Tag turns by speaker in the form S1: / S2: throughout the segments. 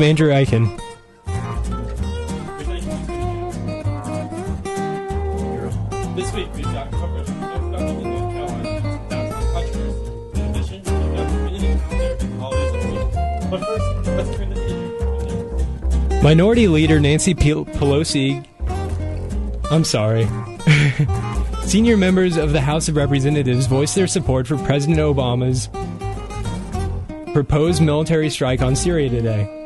S1: I'm Andrew Eichen.
S2: This week we've got coverage of not only North Carolina, downtown controversy, in addition, we've got community concert and holidays of week. But first, let's turn to issue.
S1: Minority Leader Nancy Pelosi. I'm sorry. Senior members of the House of Representatives voiced their support for President Obama's proposed military strike on Syria today.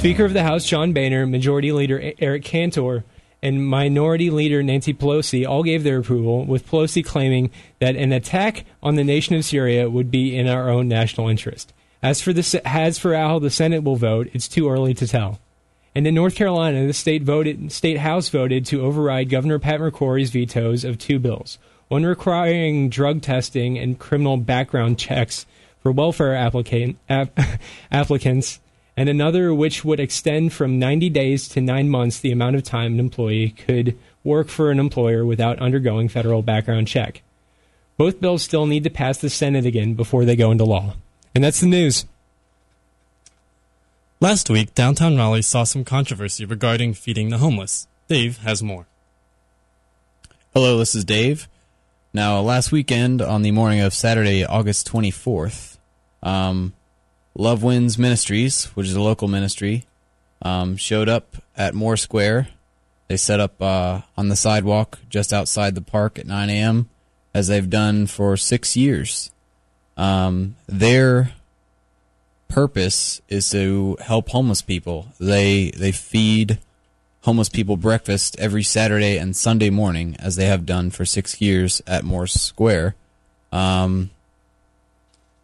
S1: Speaker of the House John Boehner, Majority Leader Eric Cantor, and Minority Leader Nancy Pelosi all gave their approval, with Pelosi claiming that an attack on the nation of Syria would be in our own national interest. As for the as for how the Senate will vote, it's too early to tell. And in North Carolina, the state voted state house voted to override Governor Pat McCrory's vetoes of two bills, one requiring drug testing and criminal background checks for welfare applicant, app, applicants, and another which would extend from 90 days to 9 months the amount of time an employee could work for an employer without undergoing federal background check. Both bills still need to pass the Senate again before they go into law. And that's the news.
S3: Last week, downtown Raleigh saw some controversy regarding feeding the homeless. Dave has more.
S4: Hello, this is Dave. Now, last weekend, on the morning of Saturday, August 24th, um, Love Wins Ministries, which is a local ministry, um, showed up at Moore Square. They set up uh, on the sidewalk just outside the park at 9 a.m., as they've done for six years. Um, their purpose is to help homeless people. They they feed homeless people breakfast every Saturday and Sunday morning, as they have done for six years at Moore Square, um,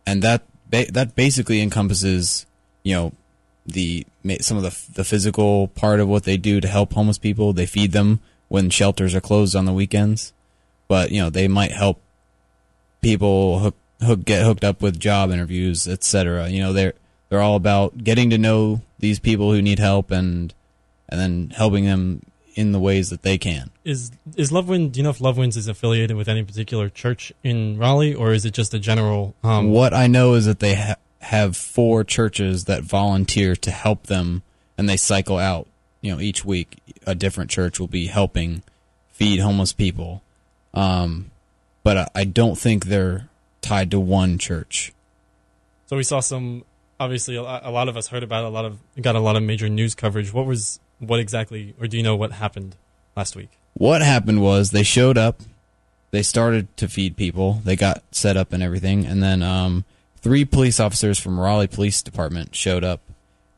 S4: and that ba- that basically encompasses, you know, the some of the the physical part of what they do to help homeless people. They feed them when shelters are closed on the weekends, but you know they might help people hook hook get hooked up with job interviews, etc. You know they're they're all about getting to know these people who need help and and then helping them in the ways that they can.
S3: Is is Love Win? Do you know if Love Wins is affiliated with any particular church in Raleigh, or is it just a general? Um,
S4: what I know is that they ha- have four churches that volunteer to help them, and they cycle out. You know, each week a different church will be helping feed homeless people. Um, but I, I don't think they're tied to one church.
S3: So we saw some. Obviously, a lot, a lot of us heard about it, a lot of got a lot of major news coverage. What was what exactly, or do you know what happened last week?
S4: What happened was they showed up, they started to feed people, they got set up and everything, and then um, three police officers from Raleigh Police Department showed up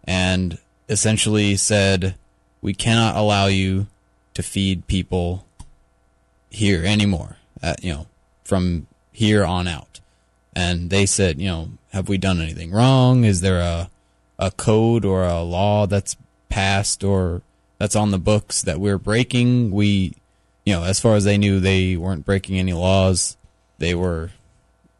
S4: and essentially said, "We cannot allow you to feed people here anymore. Uh, you know, from here on out." And they said, "You know, have we done anything wrong? Is there a a code or a law that's passed or that's on the books that we're breaking. We, you know, as far as they knew, they weren't breaking any laws. They were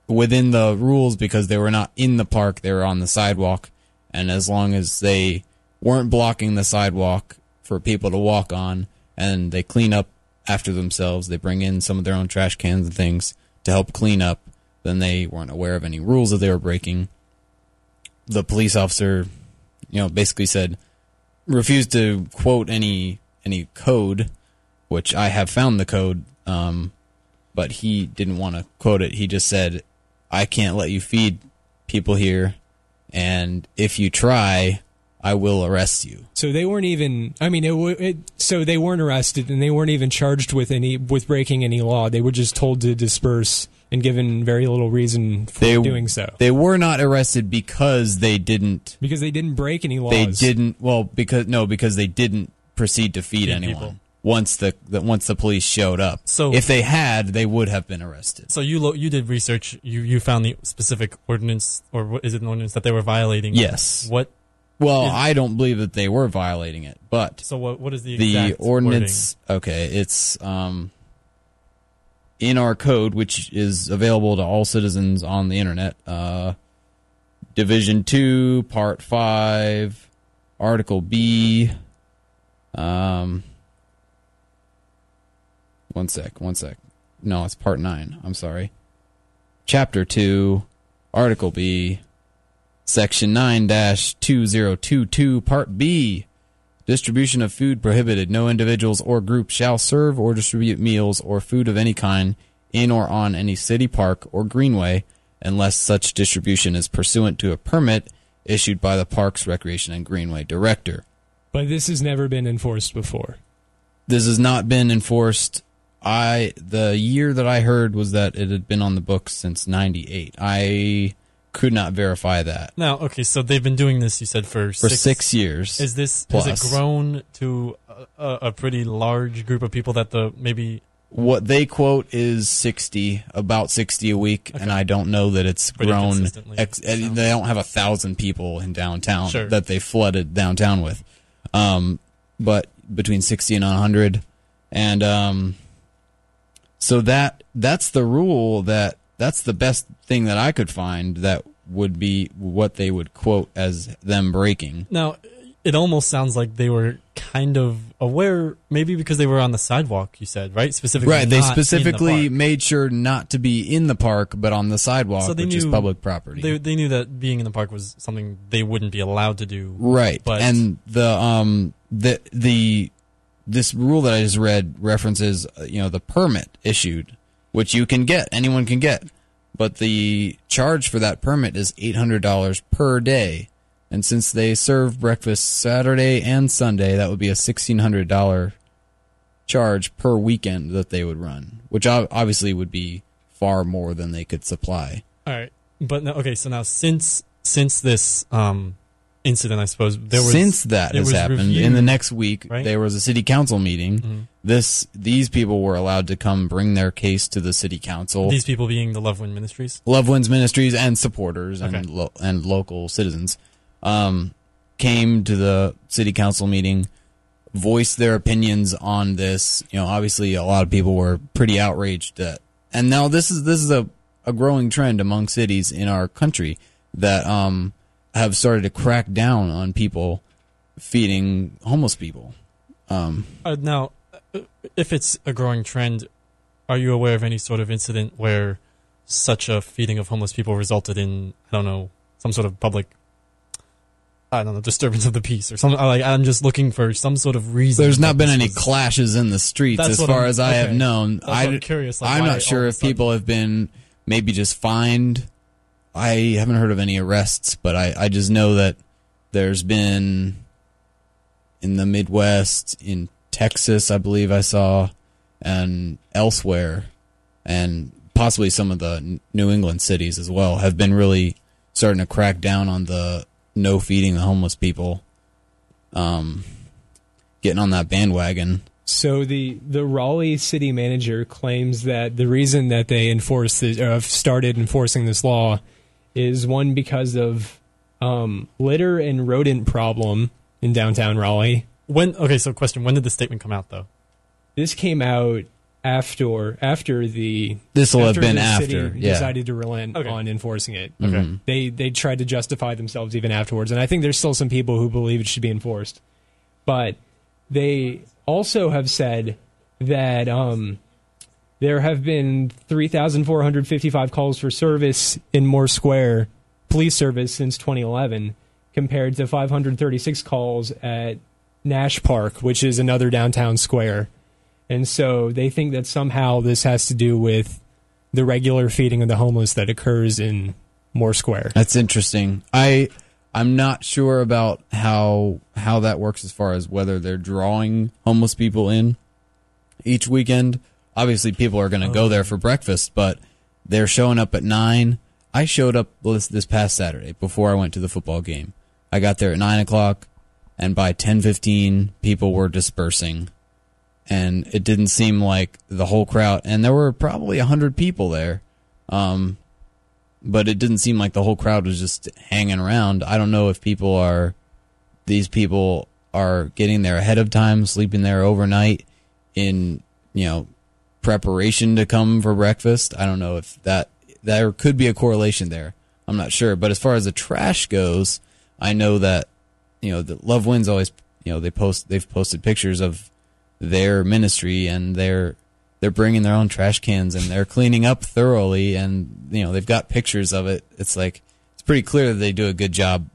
S4: within the rules because they were not in the park, they were on the sidewalk. And as long as they weren't blocking the sidewalk for people to walk on and they clean up after themselves, they bring in some of their own trash cans and things to help clean up, then they weren't aware of any rules that they were breaking. The police officer, you know, basically said, refused to quote any any code, which I have found the code, um, but he didn't want to quote it. He just said, "I can't let you feed people here, and if you try, I will arrest you."
S1: So they weren't even. I mean, it, it. So they weren't arrested, and they weren't even charged with any with breaking any law. They were just told to disperse and given very little reason for
S4: They
S1: doing so.
S4: They were not arrested because they didn't.
S1: because they didn't break any laws.
S4: They didn't. Well, because no, because they didn't proceed to feed,
S3: Feed
S4: anyone.
S3: people.
S4: Once the, the once the police showed up,
S3: So-
S4: if they had, they would have been arrested.
S3: So you lo- you did research. You you found the specific ordinance, or what is it an ordinance that they were violating?
S4: Yes.
S3: What?
S4: Well,
S3: Is-
S4: I don't believe that they were violating it, but
S3: So what? What is the
S4: the
S3: exact
S4: ordinance. Okay, it's um in our code, which is available to all citizens on the internet. Uh, Division two, Part five, Article B. Um, one sec, one sec. No, it's Part nine. I'm sorry. Chapter two, Article B Section 9 2022, Part B. Distribution of food prohibited. No individuals or group shall serve or distribute meals or food of any kind in or on any city park or greenway unless such distribution is pursuant to a permit issued by the Parks, Recreation, and Greenway Director.
S1: But this has never been enforced before.
S4: This has not been enforced. I the year that I heard was that it had been on the books since '98. I could not verify that
S3: Now, okay, so they've been doing this. You said for
S4: for six, years.
S3: Is this has it grown to a, a, pretty large group of people that the maybe
S4: what they quote is 60 about 60 a week and i don't know that it's
S3: Pretty
S4: grown ex- they don't have a thousand people in downtown
S3: Sure.
S4: that they flooded downtown with um, but between 60 and 100 and um, so that that's the rule that that's the best thing that i could find that would be what they would quote as them breaking
S3: now it almost sounds like they were kind of aware, maybe because they were on the sidewalk. You said right, specifically.
S4: right they
S3: in the
S4: specifically made sure not to be in the park but on the sidewalk
S3: So they
S4: which is
S3: knew-
S4: public property
S3: They they knew that being in the park was something they wouldn't be allowed to do.
S4: Right.
S3: But-
S4: and the um the the this rule that I just read references uh, you know the permit issued, which you can get, anyone can get, but the charge for that permit is eight hundred dollars per day, and since they serve breakfast Saturday and Sunday, that would be a sixteen hundred dollar charge per weekend that they would run, which obviously would be far more than they could supply.
S3: All right, but no, okay. So now since since this um incident, I suppose there was
S4: since that has happened in the next week
S3: right?
S4: there was a city council meeting
S3: Mhm.
S4: this these people were allowed to come bring their case to the city council
S3: These people being the Love Wins Ministries.
S4: Love Wins Ministries and supporters and lo- and local citizens um, came to the city council meeting, voiced their opinions on this. You know, obviously, a lot of people were pretty outraged that, and now this is this is a a growing trend among cities in our country that um, have started to crack down on people feeding homeless people. Um,
S3: Uh, now, uh, if it's a growing trend, are you aware of any sort of incident where such a feeding of homeless people resulted in I don't know some sort of public I don't know disturbance of the peace or something? Like I'm just looking for some sort of reason.
S4: there's not been any
S3: was-
S4: clashes in the streets as far
S3: I'm-
S4: as I have known.
S3: That's
S4: I,
S3: I'm curious. Like,
S4: I'm not sure if people have been maybe just fined. I haven't heard of any arrests, but I, I just know that there's been in the Midwest, in Texas, I believe I saw, and elsewhere, and possibly some of the New England cities as well, have been really starting to crack down on the no feeding the homeless people. Um, getting on that bandwagon.
S1: So the the Raleigh city manager claims that the reason that they enforce or have started enforcing this law, is one because of um, litter and rodent problem in downtown Raleigh.
S3: When okay, so question: When did the statement come out though?
S1: This came out after after the
S4: This will have been
S1: the
S4: after,
S1: city
S4: yeah.
S1: decided to relent
S3: Okay.
S1: on enforcing it.
S3: Okay.
S4: Mhm.
S1: They they tried to justify themselves even afterwards, and I think there's still some people who believe it should be enforced. But they also have said that um, there have been 3,455 calls for service in Moore Square police service since 2011, compared to 536 calls at Nash Park, which is another downtown square. And so they think that somehow this has to do with the regular feeding of the homeless that occurs in Moore Square.
S4: That's interesting. I I'm not sure about how how that works as far as whether they're drawing homeless people in each weekend. Obviously, people are going to go there for breakfast, but they're showing up at nine. I showed up this, this past Saturday before I went to the football game. I got there at nine o'clock, and by ten fifteen, people were dispersing, and it didn't seem like the whole crowd. And there were probably a hundred people there. Um, but it didn't seem like the whole crowd was just hanging around. I don't know if people are these people are getting there ahead of time, sleeping there overnight in, you know, preparation to come for breakfast. I don't know if that there could be a correlation there. I'm not sure, but as far as the trash goes, I know that you know, the Love Wins always, you know, they post they've posted pictures of their ministry and they're they're bringing their own trash cans and they're cleaning up thoroughly and you know they've got pictures of it it's like it's pretty clear that they do a good job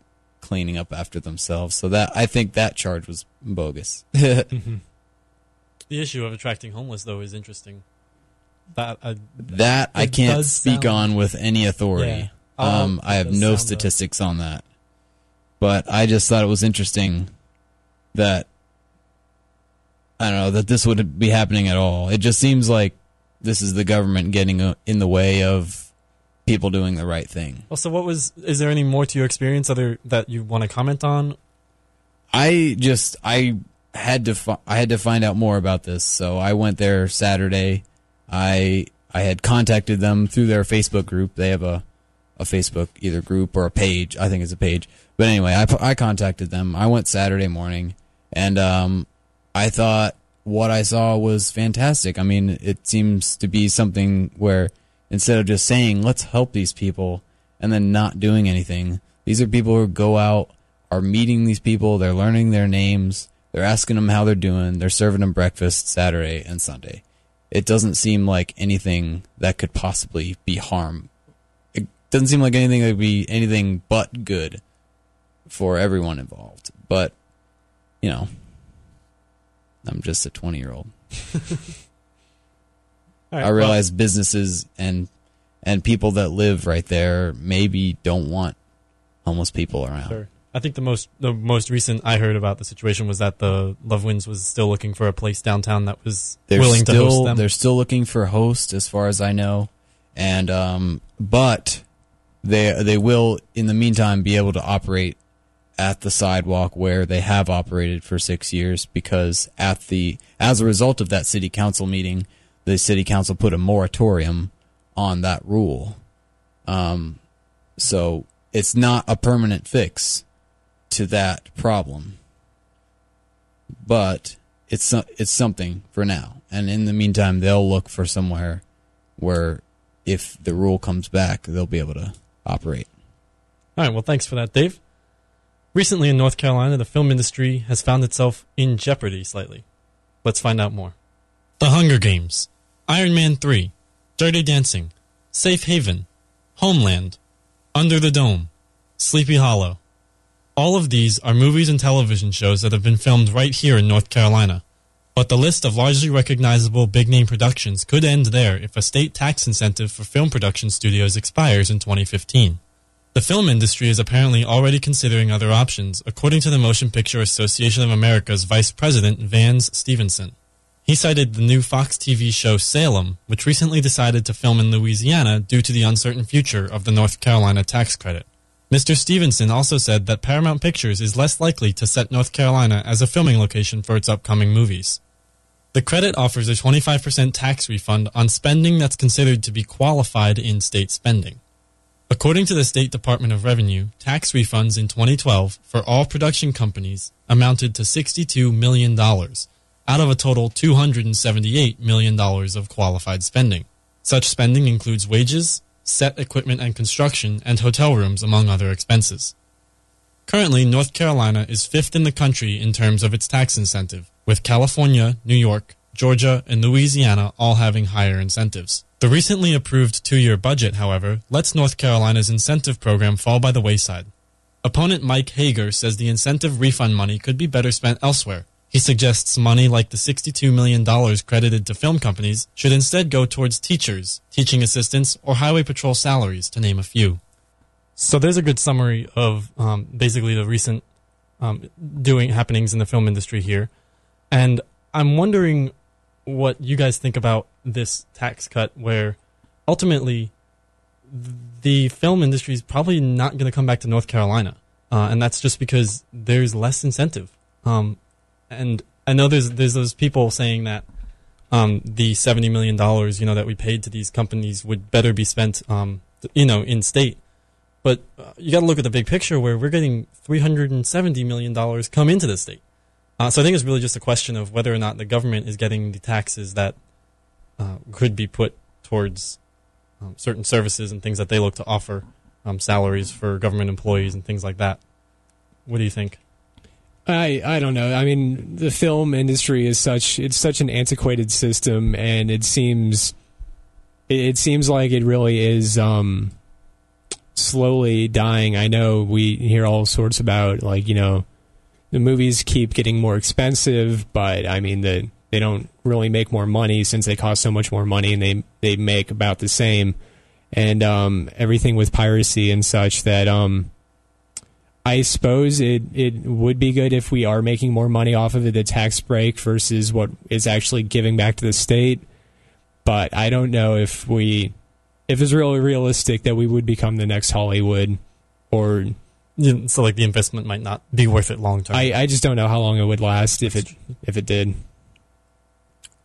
S4: cleaning up after themselves. So that I think that charge was bogus.
S1: Mhm.
S3: The issue of attracting homeless, though, is interesting. That uh,
S4: that I can't speak
S3: sound-
S4: on with any authority.
S3: Yeah.
S4: Um, I have no
S3: uh,
S4: statistics on that, but I just thought it was interesting that I don't know that this would be happening at all. It just seems like this is the government getting uh, in the way of people doing the right thing.
S3: Well, so what was? Is there any more to your experience other that you want to comment on?
S4: I just I had to fi- I had to find out more about this, so I went there Saturday. I I had contacted them through their Facebook group. They have a a Facebook either group or a page. I think it's a page. But anyway, I I contacted them. I went Saturday morning, and um, I thought what I saw was fantastic. I mean, it seems to be something where instead of just saying let's help these people and then not doing anything, these are people who go out are meeting these people. They're learning their names. They're asking them how they're doing. They're serving them breakfast Saturday and Sunday. It doesn't seem like anything that could possibly be harm. It doesn't seem like anything that would be anything but good for everyone involved. But, you know, I'm just a 20 year old.
S3: All right,
S4: I realize businesses and and people that live right there maybe don't want homeless people around.
S3: sure. I think the most the most recent I heard about the situation was that the Love Wins was still looking for a place downtown that was
S4: they're
S3: willing
S4: still
S3: to host them.
S4: they're still looking for a host as far as I know, and um, but they they will in the meantime be able to operate at the sidewalk where they have operated for six years because at the as a result of that city council meeting, the city council put a moratorium on that rule. Um, so it's not a permanent fix to that problem but it's it's something for now. And in the meantime, they'll look for somewhere where, if the rule comes back, they'll be able to operate.
S3: All right, well, thanks for that, Dave. Recently in North Carolina, the film industry has found itself in jeopardy slightly. Let's find out more. The Hunger Games, Iron Man 3, Dirty Dancing, Safe Haven, Homeland, Under the Dome, Sleepy Hollow. All of these are movies and television shows that have been filmed right here in North Carolina. But the list of largely recognizable big name productions could end there if a state tax incentive for film production studios expires in 2015. The film industry is apparently already considering other options, according to the Motion Picture Association of America's Vice President Vans Stevenson. He cited the new Fox TV show Salem, which recently decided to film in Louisiana due to the uncertain future of the North Carolina tax credit. Mr. Stevenson also said that Paramount Pictures is less likely to set North Carolina as a filming location for its upcoming movies. The credit offers a 25% tax refund on spending that's considered to be qualified in state spending. According to the State Department of Revenue, tax refunds in 2012 for all production companies amounted to $62 million out of a total $278 million of qualified spending. Such spending includes wages, set equipment and construction, and hotel rooms, among other expenses. Currently, North Carolina is fifth in the country in terms of its tax incentive, with California, New York, Georgia, and Louisiana all having higher incentives. The recently approved two year budget, however, lets North Carolina's incentive program fall by the wayside. Opponent Mike Hager says the incentive refund money could be better spent elsewhere. He suggests money like the $62 million credited to film companies should instead go towards teachers, teaching assistants, or highway patrol salaries, to name a few. So there's a good summary of um, basically the recent um, doing happenings in the film industry here, and I'm wondering what you guys think about this tax cut, where ultimately the film industry is probably not going to come back to North Carolina, uh, and that's just because there's less incentive. Um, and I know there's there's those people saying that um, the seventy million dollars you know that we paid to these companies would better be spent um, you know in state. But uh, you got to look at the big picture where we're getting three hundred and seventy million dollars come into the state. Uh, so I think it's really just a question of whether or not the government is getting the taxes that uh, could be put towards um, certain services and things that they look to offer, um, salaries for government employees and things like that. What do you think?
S1: I I don't know. I mean, the film industry is such it's such an antiquated system, and it seems it, seems like it really is. Um, slowly dying. I know we hear all sorts about like you know the movies keep getting more expensive, but I mean the they don't really make more money since they cost so much more money and they they make about the same and um, everything with piracy and such that um, I suppose it it would be good if we are making more money off of it, the tax break versus what is actually giving back to the state. But I don't know if we if it's really realistic that we would become the next Hollywood or
S3: so like the investment might not be worth it long term.
S1: I, I just don't know how long it would last if it if it did.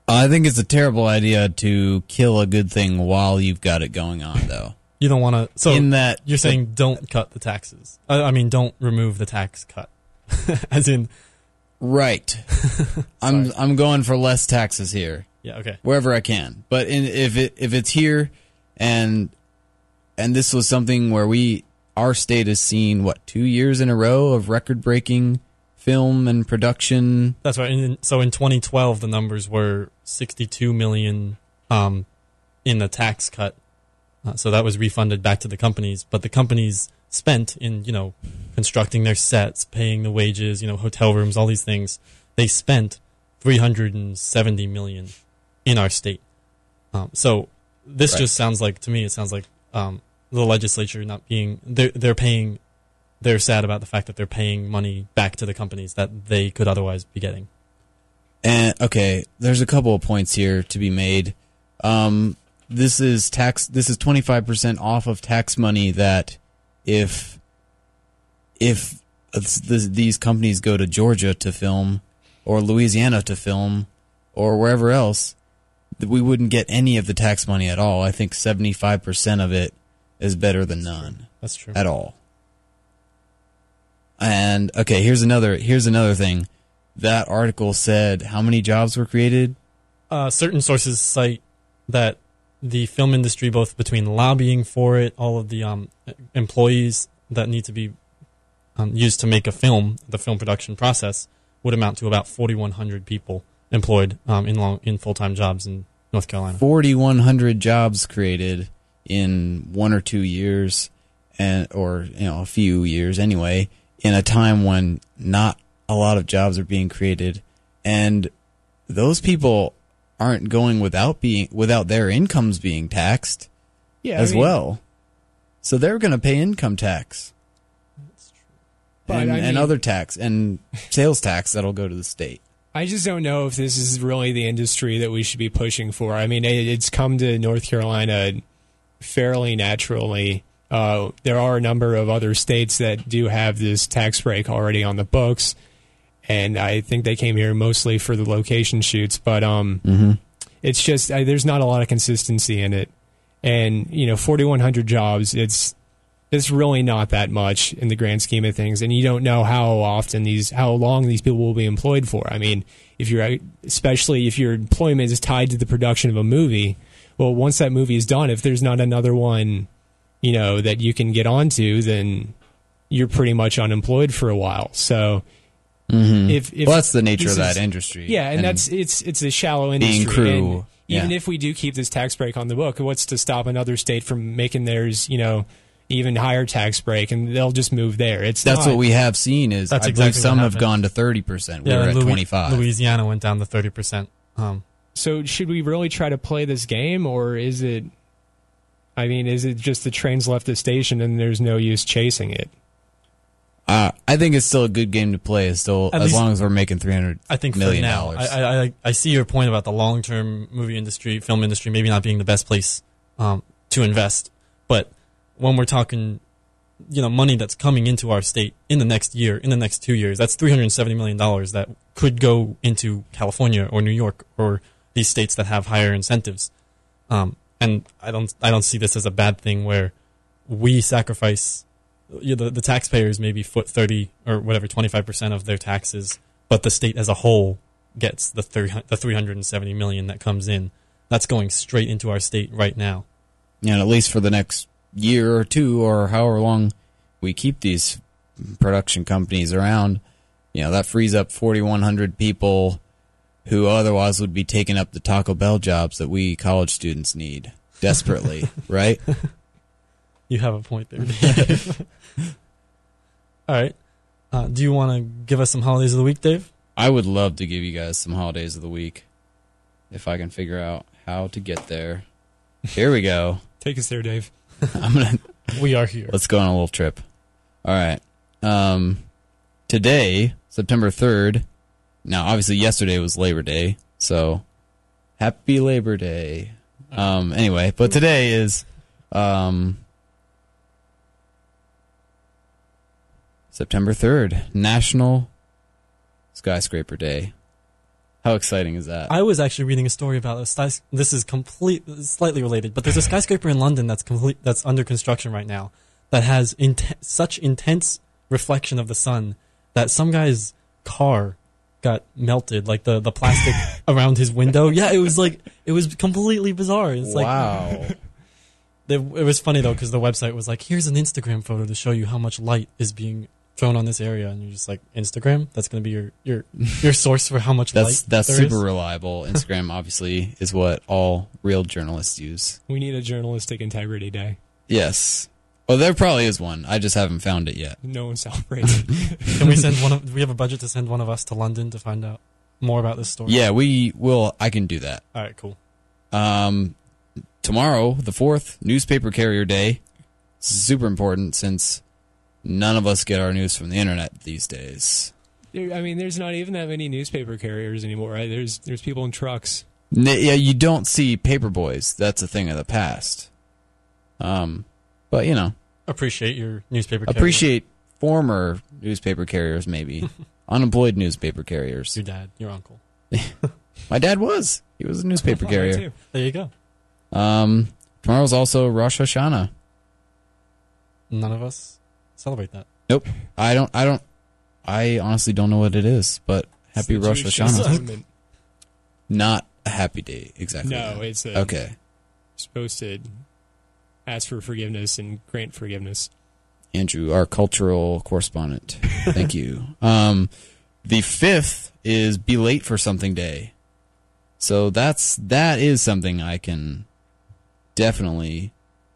S4: I think it's a terrible idea to kill a good thing while you've got it going on, though.
S3: You don't want to. So
S4: In that
S3: you're saying don't cut the taxes. I, I mean, don't remove the tax cut. As in,
S4: right? I'm I'm going for less taxes here.
S3: yeah, okay.
S4: wherever I can. But in, if it if it's here, and and this was something where we our state has seen what two years in a row of record breaking film and production.
S3: That's right. And in, so in 2012, the numbers were 62 million um, in the tax cut. Uh, so that was refunded back to the companies, but the companies spent in you know constructing their sets, paying the wages, you know, hotel rooms, all these things. They spent 370 million in our state. Um, so this
S4: Right.
S3: just sounds like to me, it sounds like um, the legislature not being they're they're paying. They're sad about the fact that they're paying money back to the companies that they could otherwise be getting.
S4: And okay, there's a couple of points here to be made. Um, this is tax. This is 25 percent off of tax money that if if these companies go to Georgia to film or Louisiana to film or wherever else, that we wouldn't get any of the tax money at all. I think 75 percent of it is better than none
S3: That's true.
S4: at all. And okay, here's another here's another thing. That article said how many jobs were created?
S3: uh, certain sources cite that the film industry, both between lobbying for it, all of the um, employees that need to be um, used to make a film, the film production process, would amount to about 4,100 people employed um, in long in full time jobs in North Carolina.
S4: 4100 jobs created in one or two years and or you know a few years anyway in a time when not a lot of jobs are being created and those people aren't going without being without their incomes being taxed
S1: Yeah,
S4: as
S1: I mean,
S4: well so they're going to pay income tax
S1: But,
S4: and,
S1: I
S4: and other tax and sales tax that'll go to the state
S1: I just don't know if this is really the industry that we should be pushing for. I mean, it, it's come to North Carolina fairly naturally. Uh, there are a number of other states that do have this tax break already on the books, and I think they came here mostly for the location shoots. But um, it's just I, there's not a lot of consistency in it, and you know, 4,100 jobs. It's it's really not that much in the grand scheme of things and you don't know how often these how long these people will be employed for i mean if you're especially if your employment is tied to the production of a movie well once that movie is done if there's not another one you know that you can get onto then you're pretty much unemployed for a while so if, if
S4: well that's the nature of that
S1: is-
S4: industry
S1: yeah, and, that's it's it's a shallow industry.
S4: Being crew,
S1: and even
S4: yeah.
S1: if we do keep this tax break on the book, what's to stop another state from making theirs, you know, even higher tax break, and they'll just move there. It's
S4: that's
S1: not-
S4: what we have seen is
S3: That's
S4: I believe
S3: exactly what
S4: some have gone to 30% we
S3: Yeah,
S4: were at 25
S3: Louisiana went down to 30%. Um,
S1: So should we really try to play this game, or is it? I mean, is it just the train's left the station and there's no use chasing it?
S4: Uh, I think it's still a good game to play. As still,
S3: At
S4: as
S3: least-
S4: long as we're making three hundred
S3: I think
S4: million
S3: for now,
S4: dollars.
S3: I, I, I, I see your point about the long term movie industry, film industry, maybe not being the best place um, to invest. But when we're talking, you know, money that's coming into our state in the next year, in the next two years, that's three hundred seventy million dollars that could go into California or New York or these states that have higher incentives. Um, and I don't, I don't see this as a bad thing where we sacrifice you know, the, the taxpayers maybe foot 30 or whatever 25% of their taxes but the state as a whole gets the 30, the 370 million that comes in that's going straight into our state right now
S4: know, at least for the next year or two, or however long we keep these production companies around, you know, that frees up forty one hundred people who otherwise would be taking up the Taco Bell jobs that we college students need desperately, right?
S3: You have a point there. Dave. All right. Uh, do you want to give us some holidays of the week, Dave?
S4: I would love to give you guys some holidays of the week if I can figure out how to get there. Here we go.
S1: Take us there, Dave.
S4: I'm gonna
S3: We are here.
S4: let's go on a little trip. All right. Um, today, September third. Now, obviously, yesterday was Labor Day, so happy Labor Day. Um, anyway, but today is um, September third, National Skyscraper Day. How exciting is that?
S3: I was actually reading a story about a skys- this is complete slightly related, but there's a skyscraper in London that's complete that's under construction right now that has int- such intense reflection of the sun that some guy's car got melted like the the plastic around his window. Yeah, it was like it was completely bizarre. It's like
S4: wow.
S3: it was funny though because the website was like, "Here's an Instagram photo to show you how much light is being thrown on this area," and you're just like, "Instagram? That's going to be your your your source for how much
S4: That's
S3: light
S4: that's
S3: there
S4: super
S3: is?"
S4: reliable. Instagram obviously is what all real journalists use.
S1: We need a journalistic integrity day.
S4: Yes. Well, there probably is one. I just haven't found it yet.
S1: No one celebrates. it.
S3: Can we send one of? Do we have a budget to send one of us to London to find out more about this story?
S4: Yeah, we will. I can do that.
S3: All right. Cool.
S4: Um, tomorrow, the fourth, newspaper carrier day. Super important since none of us get our news from the internet these days.
S1: There- I mean, there's not even that many newspaper carriers anymore, right? There's there's people in trucks.
S4: N- yeah, you don't see paper boys. That's a thing of the past. Um, but you know,
S3: Appreciate your newspaper. carrier.
S4: appreciate former newspaper carriers, maybe unemployed newspaper carriers.
S3: your dad, your uncle.
S4: My dad was. He was a newspaper carrier.
S1: too.
S3: There you go.
S4: Um, tomorrow's also Rosh Hashanah.
S3: None of us celebrate that. Nope.
S4: I don't. I don't. I honestly don't know what it is, but happy
S1: It's
S4: Rosh Hashanah. Not a happy day, exactly.
S1: No, it's a,
S4: okay.
S1: supposed to ask for forgiveness and grant forgiveness.
S4: Andrew, our cultural correspondent. Thank you. Um, the fifth is be late for something day. So that's that is something I can definitely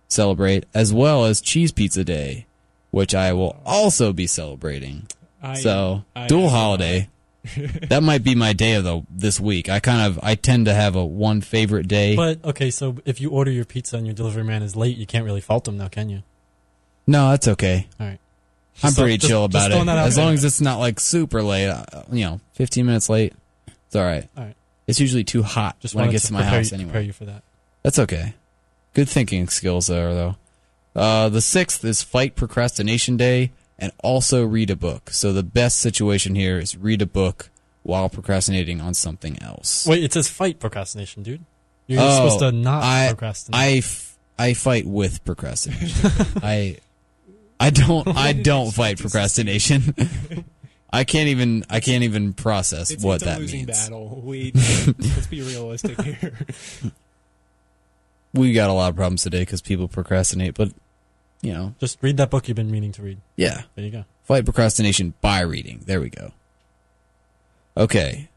S4: celebrate, as well as cheese pizza day, which I will also be celebrating.
S1: I,
S4: so
S1: I-
S4: dual holiday. that might be my day of the this week. I kind of I tend to have a one favorite day.
S3: But okay, so if you order your pizza and your delivery man is late, you can't really fault him now, can you?
S4: no, that's okay.
S3: All right.
S4: I'm pretty
S3: just-
S4: chill about it. As long as it's not like super late, uh, you know, 15 minutes late, it's all right.
S3: All right.
S4: It's usually too hot
S3: Just
S4: when I
S3: wanted
S4: get to my house
S3: you,
S4: anyway.
S3: Prepare you for that.
S4: That's okay. Good thinking skills there, though. Uh, the sixth is Fight Procrastination Day and also read a book. So the best situation here is read a book while procrastinating on something else.
S3: Wait, it says fight procrastination, dude. You're
S4: Oh,
S3: supposed to not
S4: I-
S3: procrastinate.
S4: I, f- I fight with procrastination. I I don't I don't fight procrastination. I can't even I can't even process
S1: It's,
S4: what
S1: it's a
S4: that
S1: losing
S4: means.
S1: battle. We let's be realistic here.
S4: We got a lot of problems today because people procrastinate, but you know,
S3: Just read that book you've been meaning to read.
S4: yeah,
S3: There you go.
S4: fight procrastination by reading. There we go. Okay,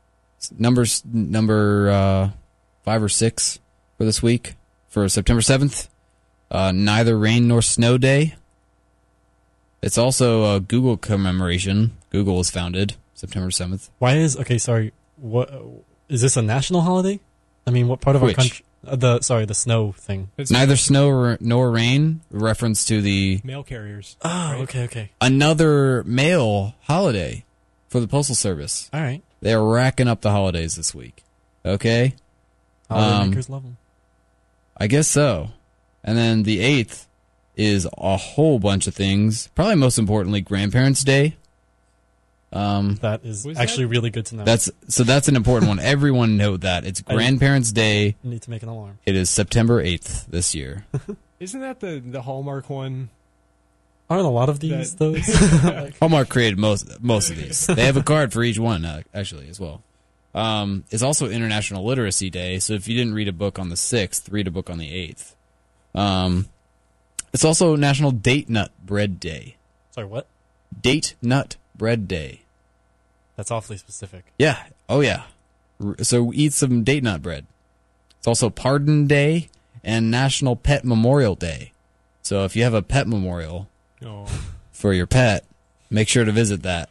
S4: numbers number uh, five or six for this week for September seventh. Uh, neither rain nor snow day. It's also a Google commemoration. Google was founded September seventh.
S3: Why is okay? Sorry. What is this a national holiday? I mean, what part of
S4: Which?
S3: our country? Uh, the sorry, the snow thing.
S1: It's
S4: Neither snow or- nor rain. Reference to the
S1: mail carriers.
S3: Oh,
S1: right?
S3: okay, okay.
S4: another mail holiday for the postal service.
S3: All right.
S4: They're racking up the holidays this week. Okay,
S3: Holiday
S4: Um,
S3: makers love them.
S4: I guess so. And then the eighth is a whole bunch of things. Probably most importantly, Grandparents' Day. Um,
S3: That is
S1: Was
S3: actually really good to know.
S4: that's so that's an important one. Everyone know that it's
S3: I-
S4: Grandparents' Day.
S3: you need to make an alarm.
S4: It is September eighth this year.
S1: Isn't that the the Hallmark one?
S3: Aren't a lot of these
S1: That-
S3: those? Like,
S4: Hallmark created most most of these. They have a card for each one, uh, actually, as well. Um, it's also International Literacy Day, so if you didn't read a book on the sixth, read a book on the eighth. Um, it's also National Date Nut Bread Day.
S3: sorry, what?
S4: Date Nut Bread Day.
S3: That's awfully specific.
S4: Yeah. Oh yeah. So eat some date nut bread. It's also Pardon Day and National Pet Memorial Day. So if you have a pet memorial
S1: Oh.
S4: for your pet, make sure to visit that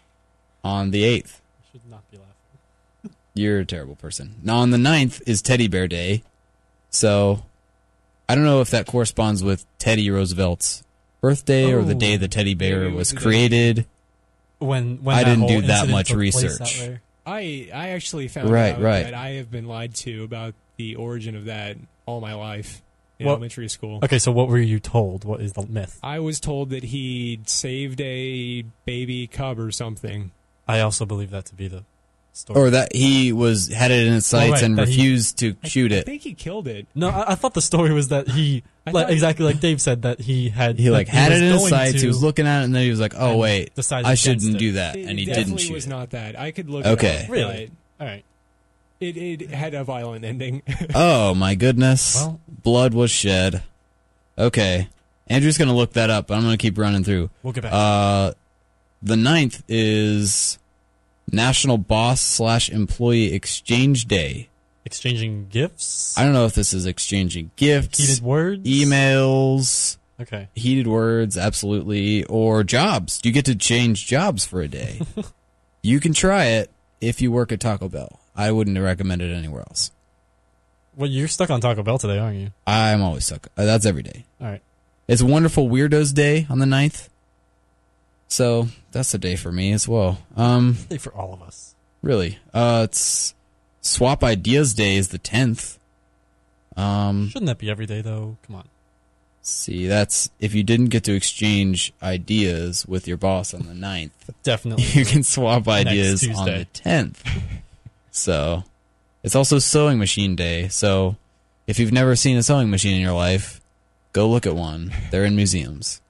S4: on the 8th.
S3: Should not be laughing.
S4: You're a terrible person. Now on the 9th is Teddy Bear Day. So I don't know if that corresponds with Teddy Roosevelt's birthday or the
S3: Oh.
S4: day the teddy bear was created.
S3: When when
S4: I
S3: that
S4: didn't
S3: whole
S4: do that much research.
S3: that.
S1: I I actually found
S4: Right,
S1: out
S4: right.
S1: that I have been lied to about the origin of that all my life in
S3: Well-
S1: elementary school.
S3: Okay, so what were you told? What is the myth?
S1: I was told that he saved a baby cub or something.
S3: I also believe that to be the story.
S4: Or that he was had it in his sights
S3: right,
S4: and
S3: that he-
S4: refused to
S1: I-
S4: shoot it.
S1: I think he killed it.
S3: no, I, I thought the story was that he,
S1: I
S3: like, exactly like Dave said, that he had
S4: He like
S3: that
S4: had
S3: was
S4: it in his
S3: going
S4: sights. He was looking at it, and then he was like, "Oh
S3: and
S4: wait,
S3: decided
S4: I shouldn't
S3: it.
S4: do that,"
S1: It
S4: and he didn't shoot
S1: was not that. I could look.
S4: Okay.
S1: it up,
S3: Really? All right.
S1: It it had a violent ending.
S4: Oh my goodness!
S3: Well-
S4: Blood was shed. Okay, Andrew's gonna look that up. but I'm gonna keep running through.
S3: We'll get back.
S4: Uh, the ninth is National Boss slash Employee Exchange Day.
S3: Exchanging gifts,
S4: I don't know if this is exchanging gifts,
S3: heated words,
S4: emails,
S3: Okay.
S4: heated words, absolutely, or jobs. You get to change jobs for a day. you can try it if you work at Taco Bell. I wouldn't recommend it anywhere else.
S3: Well, you're stuck on Taco Bell today, aren't you?
S4: I'm always stuck. Uh, that's every day.
S3: All right.
S4: It's Wonderful Weirdos Day on the 9th. So that's a day for me as well. Um,
S3: Day for all of us.
S4: really. Uh, it's Swap Ideas Day is the 10th. Um,
S3: Shouldn't that be every day though? Come on.
S4: see, that's if you didn't get to exchange ideas with your boss on the 9th.
S3: Definitely.
S4: you can swap ideas on the 10th. so, it's also Sewing Machine Day. So, if you've never seen a sewing machine in your life, go look at one. They're in museums.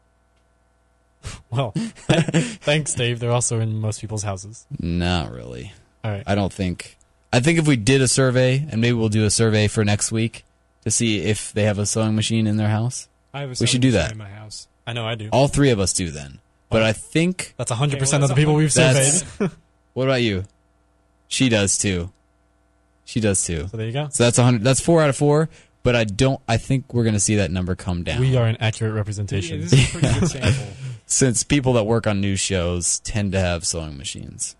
S3: well, thanks, Dave. They're also in most people's houses.
S4: Not really.
S3: All right.
S4: I don't think. I think if we did a survey, and maybe we'll do a survey for next week to see if they have a sewing machine in their house.
S1: I have a
S4: We should do
S1: machine
S4: that.
S1: in my house.
S3: I know I do.
S4: All three of us do then. But I think.
S3: That's 100%
S1: Okay, well,
S3: of the people we've surveyed.
S4: What about you? She does too. She does too.
S3: So there you go.
S4: So that's hundred. That's four out of four. But I don't. I think we're going to see that number come down.
S3: We are an accurate
S1: Yeah,
S3: representation.
S1: this is a pretty good sample.
S4: since people that work on news shows tend to have sewing machines.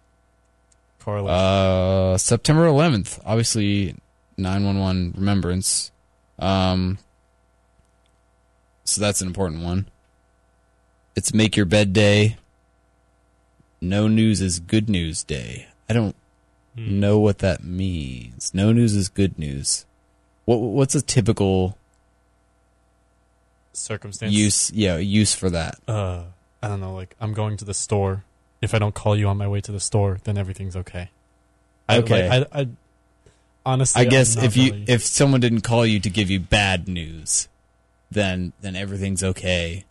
S3: Correlation.
S4: Uh, September 11th, obviously 911 remembrance. Um, so that's an important one. It's make your bed day. No news is good news day. I don't
S1: Hmm.
S4: know what that means. No news is good news. What what's a typical
S3: Circumstance.
S4: use? Yeah, use for that.
S3: Uh, I don't know. Like, I'm going to the store. If I don't call you on my way to the store, then everything's okay. I,
S4: Okay.
S3: Like, I, I, honestly,
S4: I guess if you
S3: really-
S4: if someone didn't call you to give you bad news, then then everything's okay.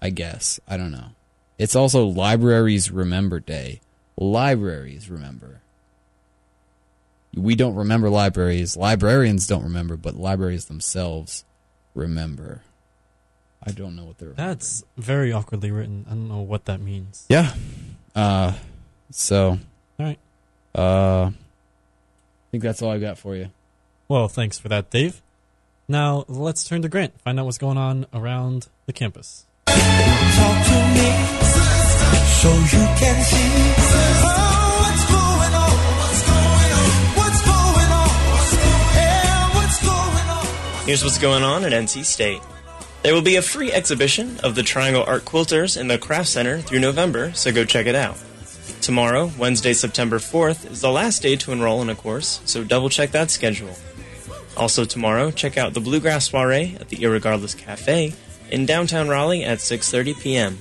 S4: I guess I don't know. It's also Libraries Remember Day. Libraries remember. We don't remember libraries. Librarians don't remember, but libraries themselves remember. I don't know what they're.
S3: that's very awkwardly written. I don't know what that means.
S4: yeah. Uh, so.
S3: All right.
S4: Uh, I think that's all I got for you.
S3: Well, thanks for that, Dave. Now let's turn to Grant. Find out what's going on around the campus.
S5: Talk to me so you can see oh, what's going on. What's going on? Yeah, what's going on?
S6: Here's what's going on at NC State. There will be a free exhibition of the Triangle Art Quilters in the Craft Center through November, so go check it out. Tomorrow, Wednesday, September 4th, is the last day to enroll in a course, so double check that schedule. Also tomorrow, check out the Bluegrass Soiree at the Irregardless Cafe in downtown Raleigh at 6:30 p.m.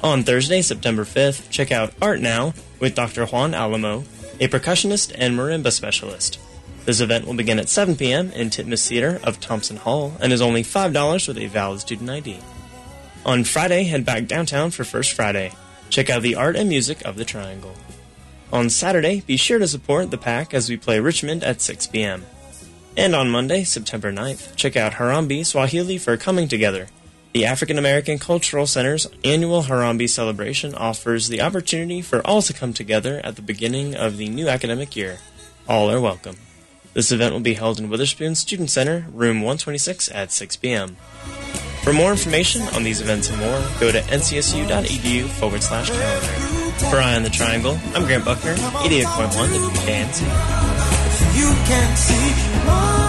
S6: On Thursday, September 5th, check out Art Now with Dr. Juan Alamo, a percussionist and marimba specialist. This event will begin at 7 p.m. in Titmus Theater of Thompson Hall and is only $5 with a valid student ID. On Friday, head back downtown for First Friday. Check out the art and music of the Triangle. On Saturday, be sure to support the pack as we play Richmond at 6 p.m. And on Monday, September 9th, check out Harambe Swahili for Coming Together. The African American Cultural Center's annual Harambe celebration offers the opportunity for all to come together at the beginning of the new academic year. All are welcome. This event will be held in Witherspoon Student Center, room 126 at 6 p.m. For more information on these events and more, go to ncsu.edu forward slash calendar. For Eye on the Triangle, I'm Grant Buckner, 88.1 WKNC.
S5: You can see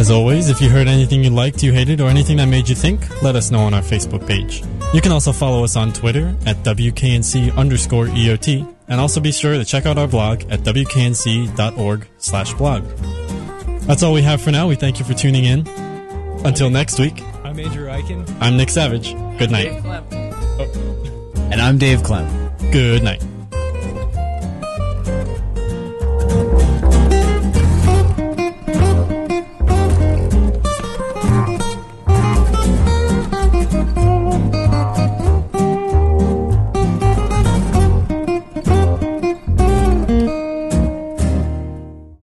S3: As always, if you heard anything you liked, you hated, or anything that made you think, let us know on our Facebook page. You can also follow us on Twitter at WKNC underscore EOT, and also be sure to check out our blog at WKNC.org slash blog. That's all we have for now. We thank you for tuning in. Until next week,
S1: I'm Andrew Eichen.
S3: I'm Nick Savage. Good night. Oh.
S4: And I'm Dave Clem.
S3: Good night.